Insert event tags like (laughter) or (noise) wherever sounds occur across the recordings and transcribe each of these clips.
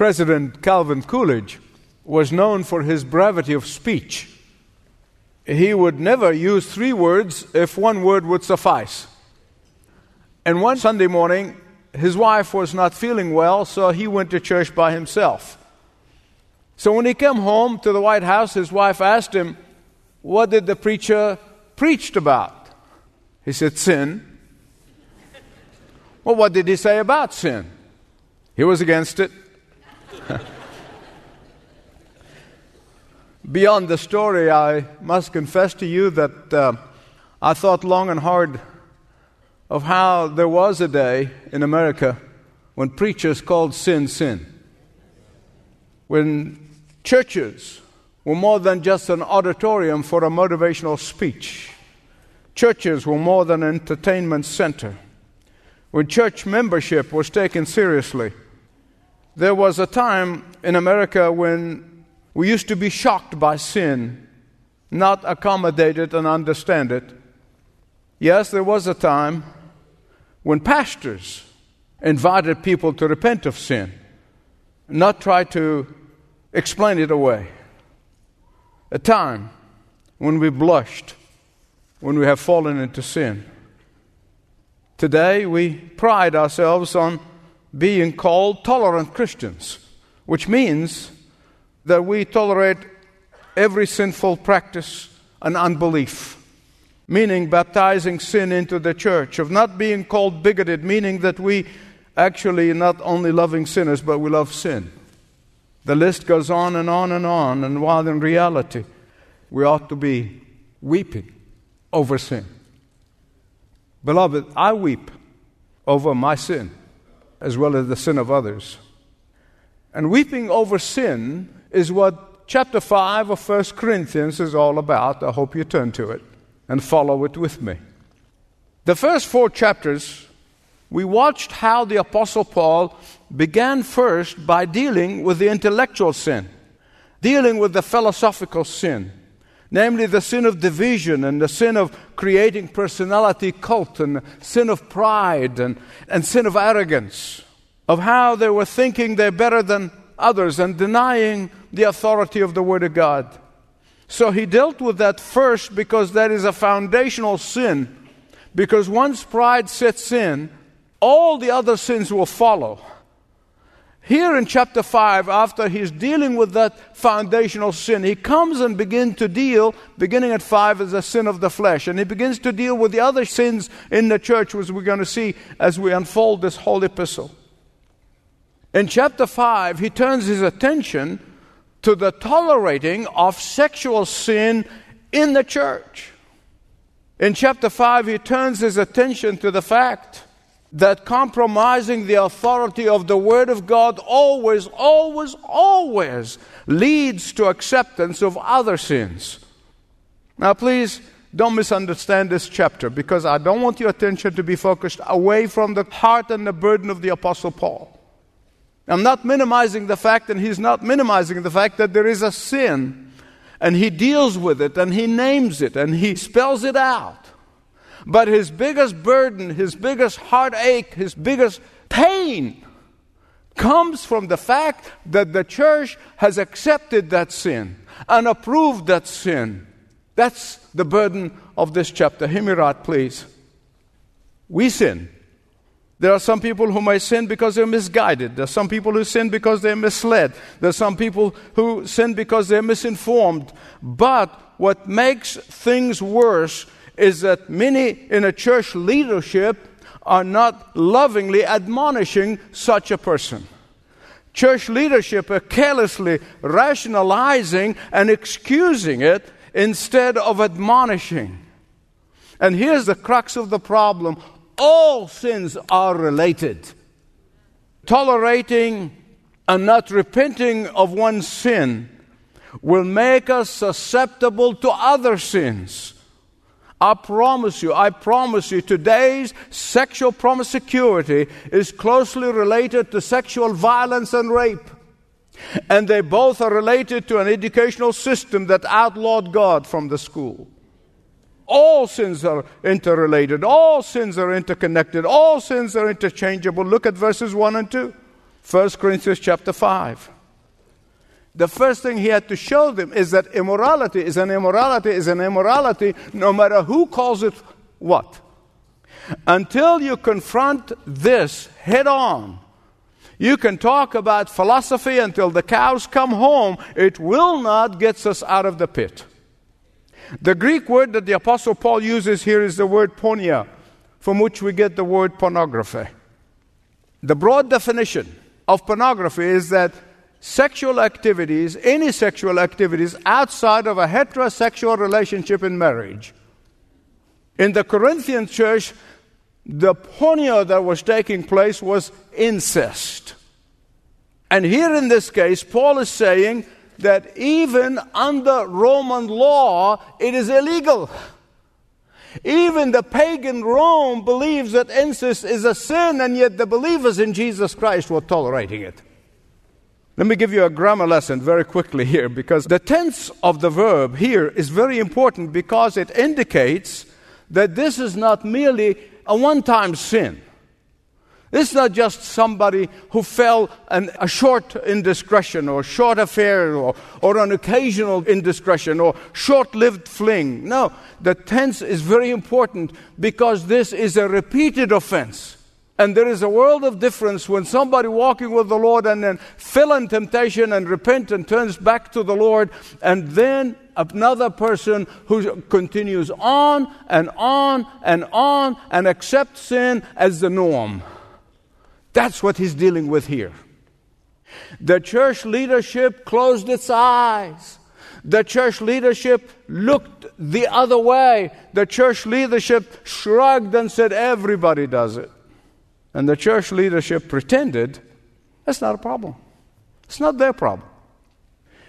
President Calvin Coolidge was known for his brevity of speech. He would never use three words if one word would suffice. And one Sunday morning, his wife was not feeling well, so he went to church by himself. So when he came home to the White House, his wife asked him, What did the preacher preached about? He said, Sin. well, what did he say about sin? He was against it. (laughs) Beyond the story, I must confess to you that uh, I thought long and hard of how there was a day in America when preachers called sin sin. When churches were more than just an auditorium for a motivational speech. Churches were more than an entertainment center. When church membership was taken seriously, there was a time in America when we used to be shocked by sin, not accommodate it and understand it. Yes, there was a time when pastors invited people to repent of sin, not try to explain it away. A time when we blushed, when we have fallen into sin. Today, we pride ourselves on being called tolerant Christians, which means that we tolerate every sinful practice and unbelief meaning baptizing sin into the church, of not being called bigoted, meaning that we actually not only loving sinners, but we love sin. The list goes on and on and on, and while in reality, we ought to be weeping over sin. Beloved, I weep over my sin as well as the sin of others. And weeping over sin is what chapter 5 of 1 Corinthians is all about. I hope you turn to it and follow it with me. The first four chapters, we watched how the Apostle Paul began first by dealing with the intellectual sin, dealing with the philosophical sin, namely the sin of division and the sin of creating personality cult and sin of pride and, and sin of arrogance, of how they were thinking they're better than others and denying the authority of the Word of God. So he dealt with that first because that is a foundational sin. Because once pride sets in, all the other sins will follow. Here in chapter 5, after he's dealing with that foundational sin, he comes and begins to deal, beginning at 5, as a sin of the flesh. And he begins to deal with the other sins in the church, which we're going to see as we unfold this whole epistle. In chapter 5, he turns his attention to the tolerating of sexual sin in the church. In chapter 5, he turns his attention to the fact that compromising the authority of the Word of God always, always, always leads to acceptance of other sins. Now, please don't misunderstand this chapter because I don't want your attention to be focused away from the heart and the burden of the Apostle Paul. I'm not minimizing the fact, and he's not minimizing the fact that there is a sin, and he deals with it, and he names it, and he spells it out. But his biggest burden, his biggest heartache, his biggest pain comes from the fact that the church has accepted that sin and approved that sin. That's the burden of this chapter. Hear please. We sin. There are some people who may sin because they're misguided. There are some people who sin because they're misled. There are some people who sin because they're misinformed. But what makes things worse is that many in a church leadership are not lovingly admonishing such a person. Church leadership are carelessly rationalizing and excusing it instead of admonishing. And here's the crux of the problem all sins are related. Tolerating and not repenting of one sin will make us susceptible to other sins. I promise you, I promise you, today's sexual promiscuity is closely related to sexual violence and rape. And they both are related to an educational system that outlawed God from the school. All sins are interrelated. All sins are interconnected. All sins are interchangeable. Look at verses 1 and 2. 1 Corinthians chapter 5. The first thing he had to show them is that immorality is an immorality is an immorality no matter who calls it what. Until you confront this head on, you can talk about philosophy until the cows come home. It will not get us out of the pit. The Greek word that the Apostle Paul uses here is the word porneia, from which we get the word pornography. The broad definition of pornography is that sexual activities, any sexual activities outside of a heterosexual relationship in marriage. In the Corinthian church, the porneia that was taking place was incest. And here in this case, Paul is saying that even under Roman law, it is illegal. Even the pagan Rome believes that incest is a sin, and yet the believers in Jesus Christ were tolerating it. Let me give you a grammar lesson very quickly here because the tense of the verb here is very important because it indicates that this is not merely a one time sin. This is not just somebody who fell an, a short indiscretion or short affair or, or an occasional indiscretion or short lived fling. No, the tense is very important because this is a repeated offense. And there is a world of difference when somebody walking with the Lord and then fell in temptation and repent and turns back to the Lord, and then another person who continues on and on and on and accepts sin as the norm. That's what he's dealing with here. The church leadership closed its eyes. The church leadership looked the other way. The church leadership shrugged and said, Everybody does it. And the church leadership pretended that's not a problem. It's not their problem.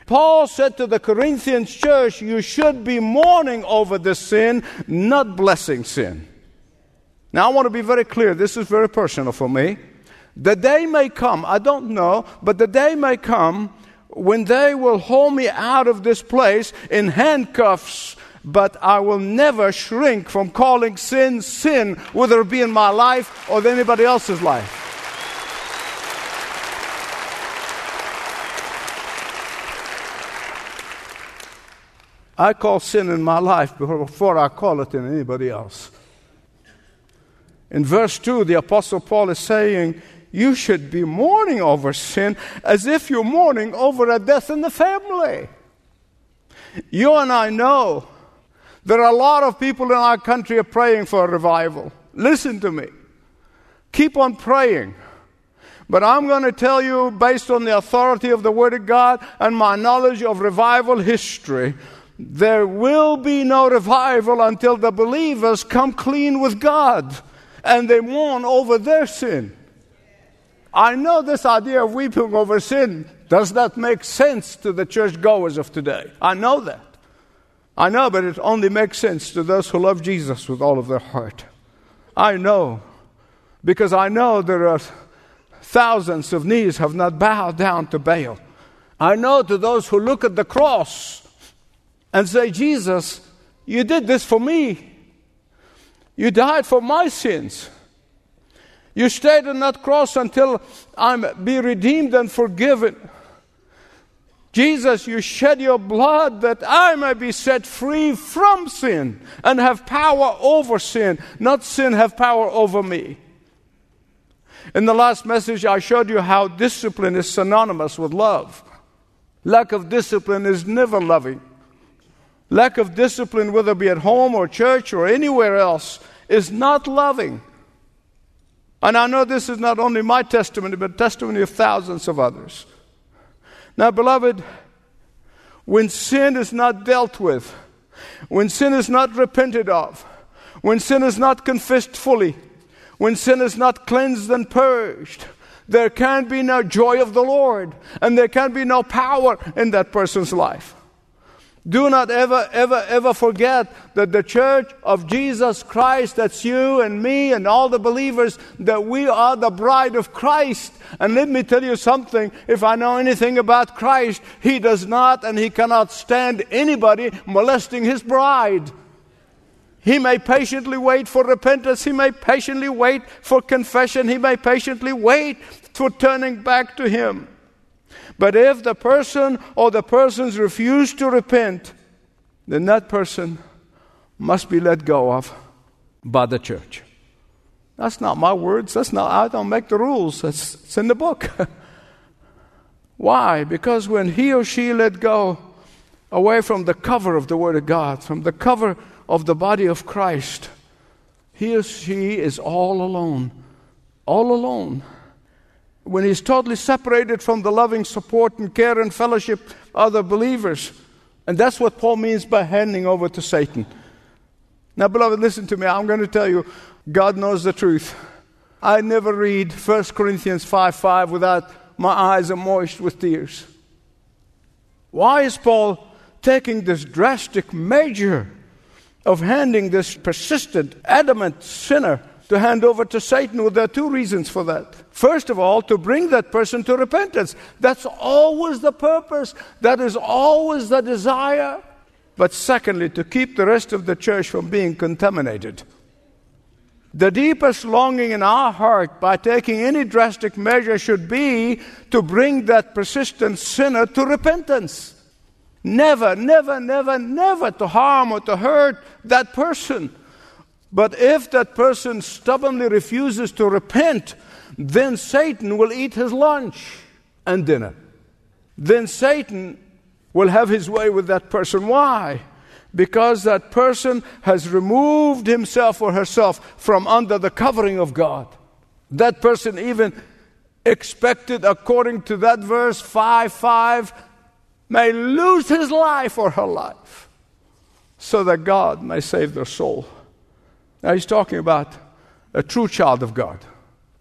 Paul said to the Corinthian church, You should be mourning over this sin, not blessing sin. Now, I want to be very clear. This is very personal for me. The day may come, I don't know, but the day may come when they will haul me out of this place in handcuffs, but I will never shrink from calling sin sin, whether it be in my life or anybody else's life. I call sin in my life before I call it in anybody else. In verse 2, the Apostle Paul is saying, you should be mourning over sin as if you're mourning over a death in the family. You and I know there are a lot of people in our country are praying for a revival. Listen to me. Keep on praying. But I'm going to tell you, based on the authority of the Word of God and my knowledge of revival history, there will be no revival until the believers come clean with God and they mourn over their sin. I know this idea of weeping over sin does not make sense to the churchgoers of today. I know that. I know, but it only makes sense to those who love Jesus with all of their heart. I know, because I know there are thousands of knees have not bowed down to Baal. I know to those who look at the cross and say, Jesus, you did this for me. You died for my sins. You stayed on that cross until I'm be redeemed and forgiven. Jesus, you shed your blood that I may be set free from sin and have power over sin, not sin have power over me. In the last message, I showed you how discipline is synonymous with love. Lack of discipline is never loving. Lack of discipline, whether it be at home or church or anywhere else, is not loving. And I know this is not only my testimony, but testimony of thousands of others. Now, beloved, when sin is not dealt with, when sin is not repented of, when sin is not confessed fully, when sin is not cleansed and purged, there can be no joy of the Lord, and there can be no power in that person's life. Do not ever, ever, ever forget that the church of Jesus Christ, that's you and me and all the believers, that we are the bride of Christ. And let me tell you something if I know anything about Christ, He does not and He cannot stand anybody molesting His bride. He may patiently wait for repentance. He may patiently wait for confession. He may patiently wait for turning back to Him. But if the person or the persons refuse to repent, then that person must be let go of by the church. That's not my words. That's not, I don't make the rules. It's, it's in the book. (laughs) Why? Because when he or she let go away from the cover of the Word of God, from the cover of the body of Christ, he or she is all alone. All alone. When he's totally separated from the loving support and care and fellowship of other believers. And that's what Paul means by handing over to Satan. Now, beloved, listen to me. I'm going to tell you, God knows the truth. I never read 1 Corinthians 5 5 without my eyes are moist with tears. Why is Paul taking this drastic measure of handing this persistent, adamant sinner to hand over to Satan? Well, there are two reasons for that. First of all, to bring that person to repentance. That's always the purpose, that is always the desire. But secondly, to keep the rest of the church from being contaminated. The deepest longing in our heart by taking any drastic measure should be to bring that persistent sinner to repentance. Never, never, never, never to harm or to hurt that person. But if that person stubbornly refuses to repent, then Satan will eat his lunch and dinner. Then Satan will have his way with that person. Why? Because that person has removed himself or herself from under the covering of God. That person even expected, according to that verse 5 5, may lose his life or her life so that God may save their soul. Now he's talking about a true child of God,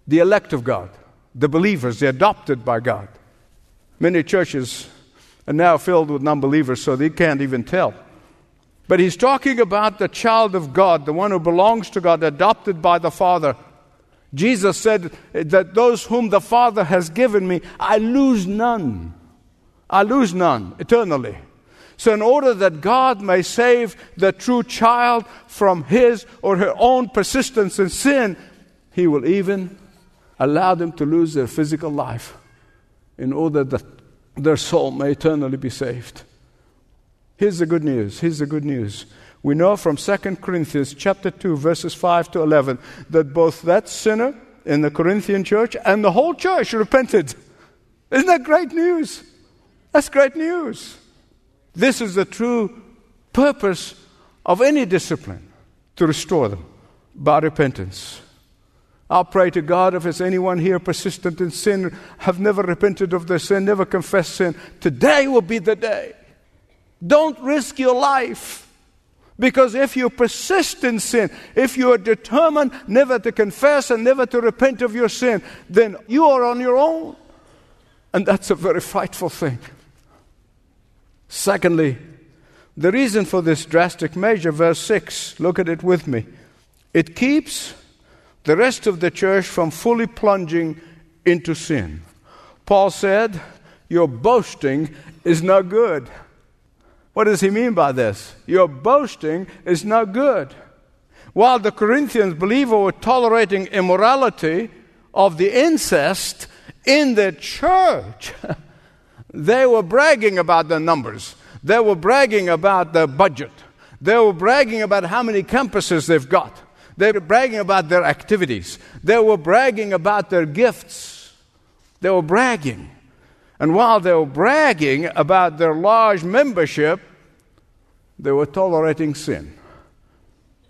the elect of God, the believers, the adopted by God. Many churches are now filled with non believers, so they can't even tell. But he's talking about the child of God, the one who belongs to God, adopted by the Father. Jesus said that those whom the Father has given me, I lose none. I lose none eternally. So, in order that God may save the true child from his or her own persistence in sin, He will even allow them to lose their physical life in order that their soul may eternally be saved. Here's the good news. Here's the good news. We know from 2 Corinthians chapter 2 verses 5 to 11 that both that sinner in the Corinthian church and the whole church repented. Isn't that great news? That's great news. This is the true purpose of any discipline to restore them by repentance. I'll pray to God if there's anyone here persistent in sin, have never repented of their sin, never confessed sin, today will be the day. Don't risk your life. Because if you persist in sin, if you are determined never to confess and never to repent of your sin, then you are on your own. And that's a very frightful thing. Secondly, the reason for this drastic measure, verse 6, look at it with me. It keeps the rest of the church from fully plunging into sin. Paul said, Your boasting is not good. What does he mean by this? Your boasting is not good. While the Corinthians believers were tolerating immorality of the incest in the church, (laughs) They were bragging about their numbers. They were bragging about their budget. They were bragging about how many campuses they've got. They were bragging about their activities. They were bragging about their gifts. They were bragging. And while they were bragging about their large membership, they were tolerating sin.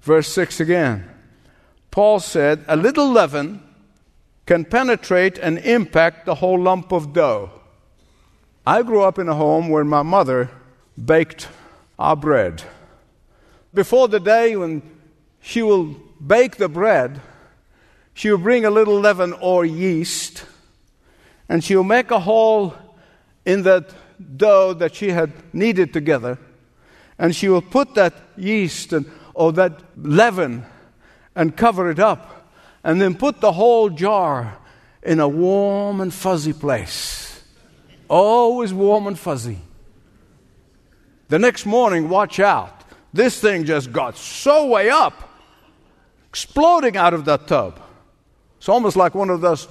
Verse 6 again. Paul said, A little leaven can penetrate and impact the whole lump of dough. I grew up in a home where my mother baked our bread. Before the day when she will bake the bread, she will bring a little leaven or yeast, and she will make a hole in that dough that she had kneaded together, and she will put that yeast and, or that leaven and cover it up, and then put the whole jar in a warm and fuzzy place always warm and fuzzy. The next morning, watch out. This thing just got so way up, exploding out of that tub. It's almost like one of those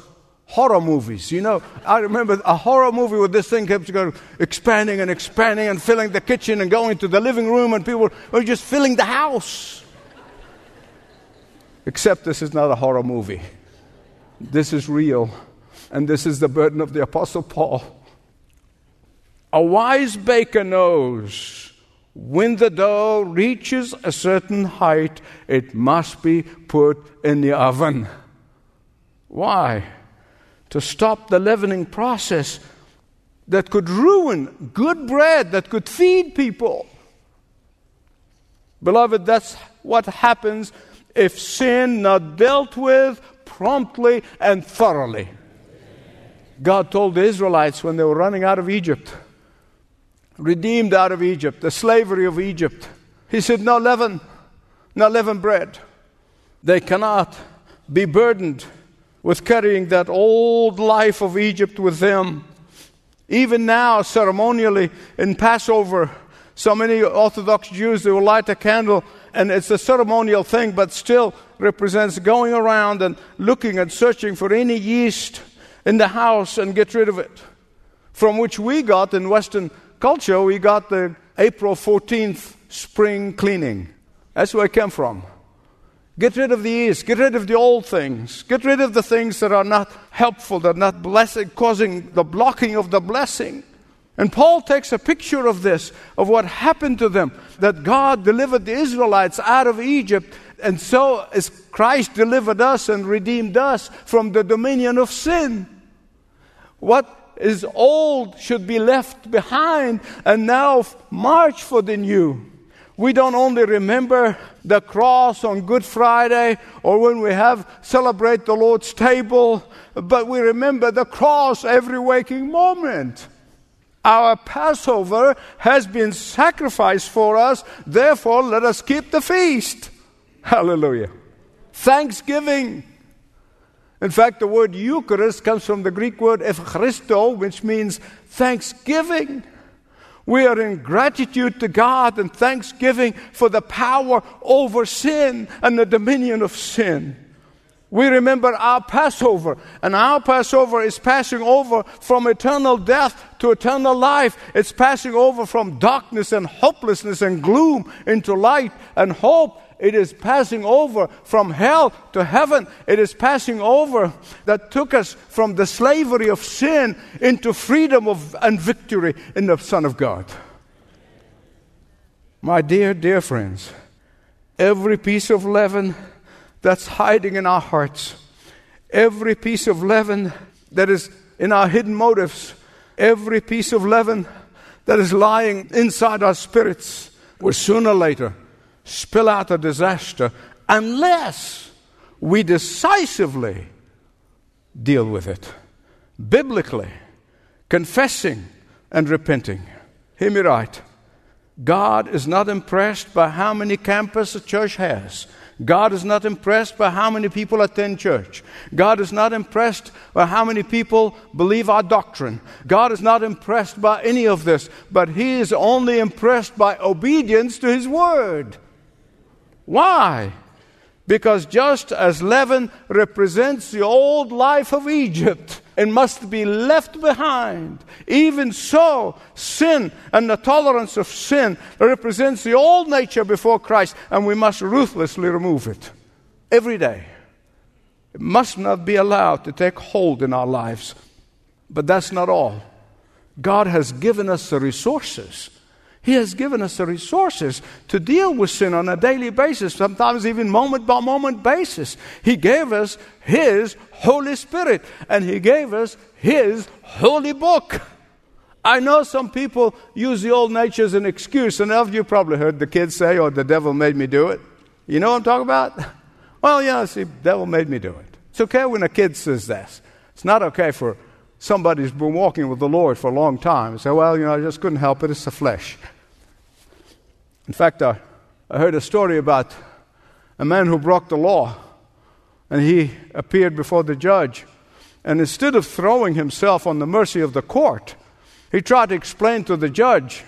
horror movies. You know, I remember a horror movie where this thing kept going, expanding and expanding and filling the kitchen and going to the living room, and people were just filling the house. Except this is not a horror movie. This is real. And this is the burden of the Apostle Paul. A wise baker knows when the dough reaches a certain height, it must be put in the oven. Why? To stop the leavening process that could ruin good bread that could feed people. Beloved, that's what happens if sin not dealt with promptly and thoroughly. God told the Israelites when they were running out of Egypt, redeemed out of Egypt, the slavery of Egypt, He said, No leaven, no leaven bread. They cannot be burdened with carrying that old life of Egypt with them. Even now, ceremonially in Passover, so many Orthodox Jews they will light a candle, and it's a ceremonial thing, but still represents going around and looking and searching for any yeast in the house and get rid of it. From which we got in Western culture, we got the April 14th spring cleaning. That's where I came from. Get rid of the yeast. Get rid of the old things. Get rid of the things that are not helpful, that are not blessing, causing the blocking of the blessing. And Paul takes a picture of this, of what happened to them, that God delivered the Israelites out of Egypt, and so as Christ delivered us and redeemed us from the dominion of sin. What is old should be left behind, and now march for the new. We don't only remember the cross on Good Friday or when we have celebrate the Lord's table, but we remember the cross every waking moment. Our Passover has been sacrificed for us, therefore, let us keep the feast. Hallelujah. Thanksgiving. In fact, the word Eucharist comes from the Greek word Eucharisto, which means thanksgiving. We are in gratitude to God and thanksgiving for the power over sin and the dominion of sin. We remember our Passover, and our Passover is passing over from eternal death to eternal life. It's passing over from darkness and hopelessness and gloom into light and hope. It is passing over from hell to heaven. It is passing over that took us from the slavery of sin into freedom of, and victory in the Son of God. My dear, dear friends, every piece of leaven that's hiding in our hearts, every piece of leaven that is in our hidden motives, every piece of leaven that is lying inside our spirits will sooner or later spill out a disaster unless we decisively deal with it biblically, confessing and repenting. Hear me right. God is not impressed by how many campus a church has. God is not impressed by how many people attend church. God is not impressed by how many people believe our doctrine. God is not impressed by any of this, but He is only impressed by obedience to His word. Why? Because just as leaven represents the old life of Egypt and must be left behind, even so, sin and the tolerance of sin represents the old nature before Christ, and we must ruthlessly remove it every day. It must not be allowed to take hold in our lives. But that's not all. God has given us the resources he has given us the resources to deal with sin on a daily basis, sometimes even moment by moment basis. He gave us His Holy Spirit and He gave us His holy book. I know some people use the old nature as an excuse, and of you probably heard the kids say, Oh, the devil made me do it. You know what I'm talking about? (laughs) Well, yeah, see, the devil made me do it. It's okay when a kid says this. It's not okay for somebody who's been walking with the Lord for a long time and say, Well, you know, I just couldn't help it, it's the flesh. In fact, I, I heard a story about a man who broke the law and he appeared before the judge. And instead of throwing himself on the mercy of the court, he tried to explain to the judge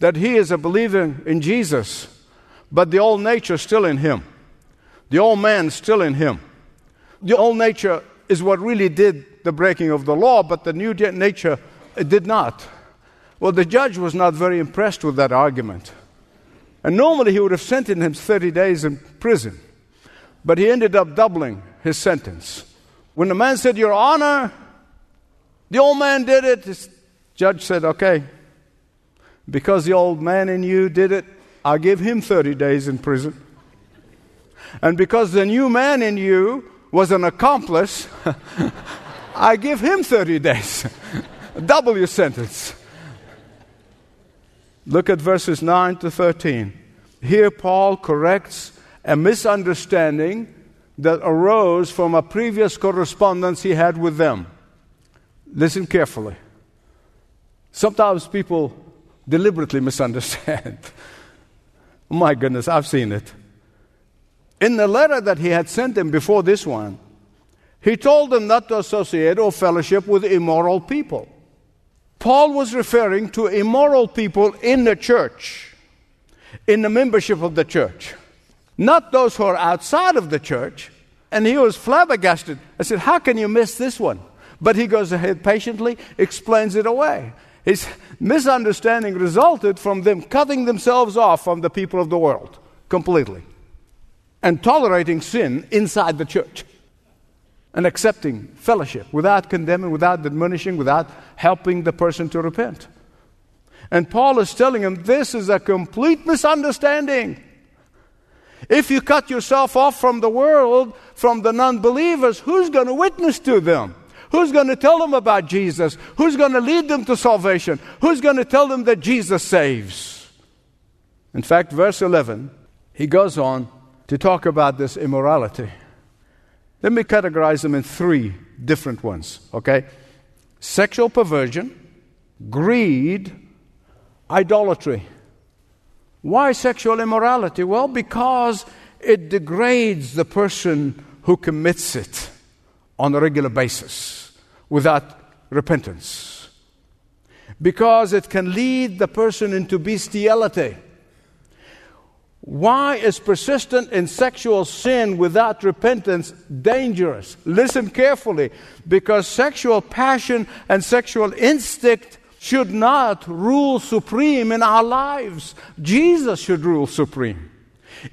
that he is a believer in Jesus, but the old nature is still in him. The old man is still in him. The old nature is what really did the breaking of the law, but the new nature did not. Well, the judge was not very impressed with that argument. And normally he would have sentenced him 30 days in prison. But he ended up doubling his sentence. When the man said, Your Honor, the old man did it, the judge said, Okay, because the old man in you did it, I'll give him 30 days in prison. And because the new man in you was an accomplice, (laughs) I give him 30 days. (laughs) Double your sentence. Look at verses 9 to 13. Here, Paul corrects a misunderstanding that arose from a previous correspondence he had with them. Listen carefully. Sometimes people deliberately misunderstand. (laughs) My goodness, I've seen it. In the letter that he had sent them before this one, he told them not to associate or fellowship with immoral people. Paul was referring to immoral people in the church, in the membership of the church, not those who are outside of the church. And he was flabbergasted. I said, How can you miss this one? But he goes ahead patiently, explains it away. His misunderstanding resulted from them cutting themselves off from the people of the world completely and tolerating sin inside the church and accepting fellowship without condemning, without admonishing, without helping the person to repent. And Paul is telling him this is a complete misunderstanding. If you cut yourself off from the world, from the non believers, who's going to witness to them? Who's going to tell them about Jesus? Who's going to lead them to salvation? Who's going to tell them that Jesus saves? In fact, verse 11, he goes on to talk about this immorality. Let me categorize them in three different ones, okay? Sexual perversion, greed, idolatry. Why sexual immorality? Well, because it degrades the person who commits it on a regular basis without repentance. Because it can lead the person into bestiality why is persistent in sexual sin without repentance dangerous? Listen carefully, because sexual passion and sexual instinct should not rule supreme in our lives. Jesus should rule supreme.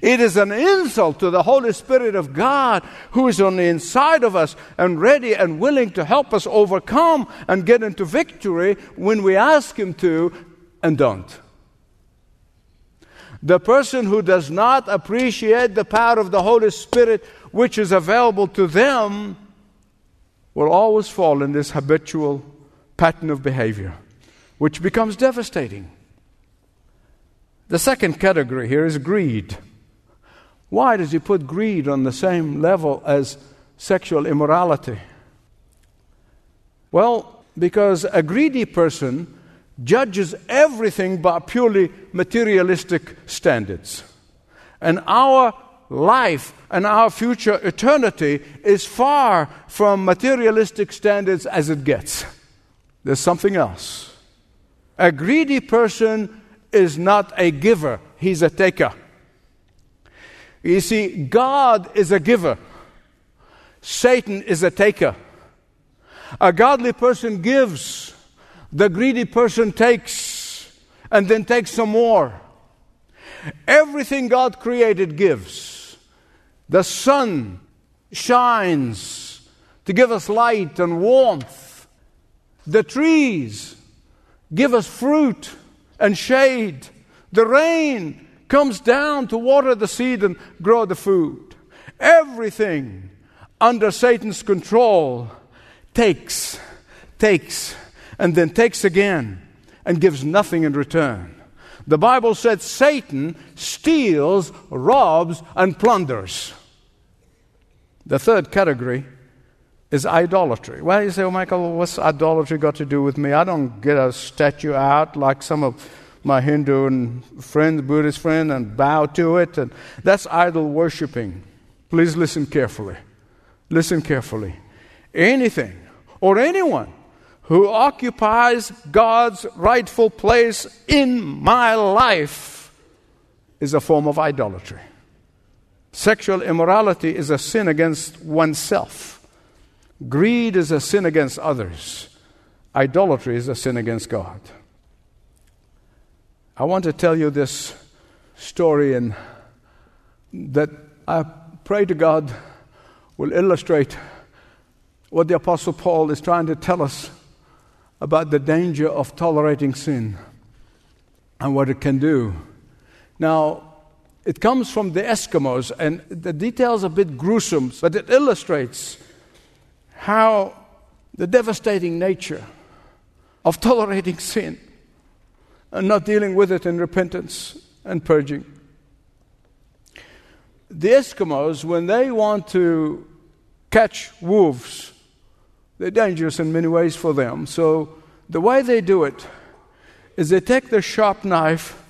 It is an insult to the Holy Spirit of God who is on the inside of us and ready and willing to help us overcome and get into victory when we ask Him to and don't. The person who does not appreciate the power of the Holy Spirit which is available to them will always fall in this habitual pattern of behavior, which becomes devastating. The second category here is greed. Why does he put greed on the same level as sexual immorality? Well, because a greedy person judges everything by purely materialistic standards. And our life and our future eternity is far from materialistic standards as it gets. There's something else. A greedy person is not a giver, he's a taker. You see, God is a giver, Satan is a taker. A godly person gives the greedy person takes and then takes some more. Everything God created gives. The sun shines to give us light and warmth. The trees give us fruit and shade. The rain comes down to water the seed and grow the food. Everything under Satan's control takes, takes, and then takes again and gives nothing in return. The Bible said Satan steals, robs, and plunders. The third category is idolatry. Well, you say, oh, Michael, what's idolatry got to do with me? I don't get a statue out like some of my Hindu and Buddhist friend, and bow to it. And that's idol worshiping. Please listen carefully. Listen carefully. Anything or anyone who occupies God's rightful place in my life is a form of idolatry. Sexual immorality is a sin against oneself. Greed is a sin against others. Idolatry is a sin against God. I want to tell you this story and that I pray to God will illustrate what the Apostle Paul is trying to tell us about the danger of tolerating sin and what it can do. Now, it comes from the Eskimos, and the details are a bit gruesome, but it illustrates how the devastating nature of tolerating (laughs) sin and not dealing with it in repentance and purging. The Eskimos, when they want to catch wolves, they're dangerous in many ways for them. So the way they do it is they take their sharp knife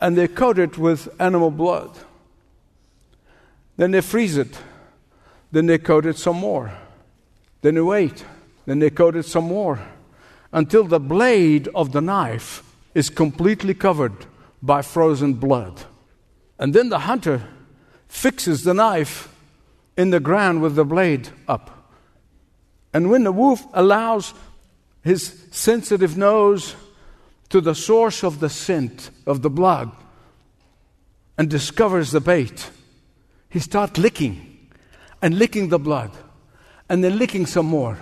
and they coat it with animal blood. Then they freeze it. Then they coat it some more. Then they wait. Then they coat it some more until the blade of the knife is completely covered by frozen blood. And then the hunter fixes the knife in the ground with the blade up. And when the wolf allows his sensitive nose to the source of the scent of the blood and discovers the bait, he starts licking and licking the blood and then licking some more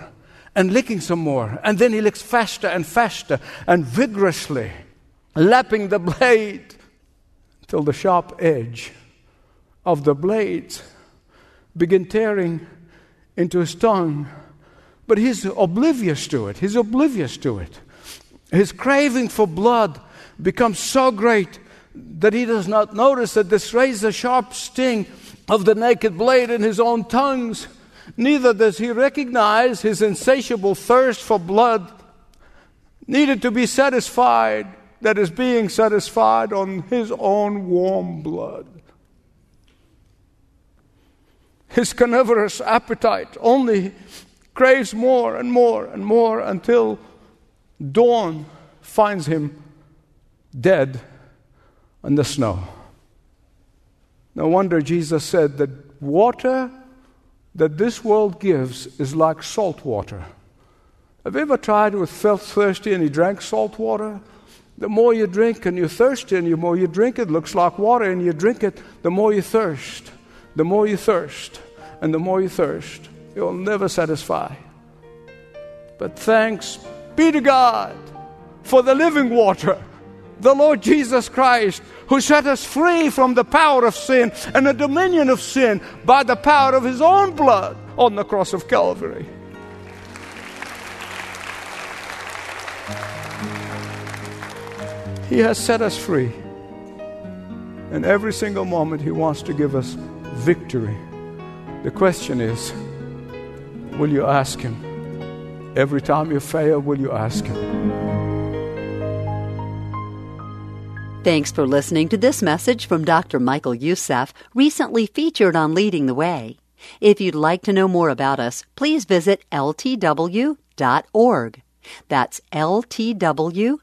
and licking some more. And then he licks faster and faster and vigorously, lapping the blade till the sharp edge of the blades begin tearing into his tongue. But he's oblivious to it. He's oblivious to it. His craving for blood becomes so great that he does not notice that this razor sharp sting of the naked blade in his own tongues. Neither does he recognize his insatiable thirst for blood needed to be satisfied that is being satisfied on his own warm blood. His carnivorous appetite only craves more and more and more until dawn finds him dead on the snow. No wonder Jesus said that water that this world gives is like salt water. Have you ever tried with felt thirsty and you drank salt water? The more you drink and you're thirsty and the more you drink it, looks like water and you drink it, the more you thirst. The more you thirst and the more you thirst, you'll never satisfy. But thanks be to God for the living water, the Lord Jesus Christ, who set us free from the power of sin and the dominion of sin by the power of his own blood on the cross of Calvary. He has set us free. And every single moment, He wants to give us victory. The question is will you ask Him? Every time you fail, will you ask Him? Thanks for listening to this message from Dr. Michael Youssef, recently featured on Leading the Way. If you'd like to know more about us, please visit ltw.org. That's ltw.org.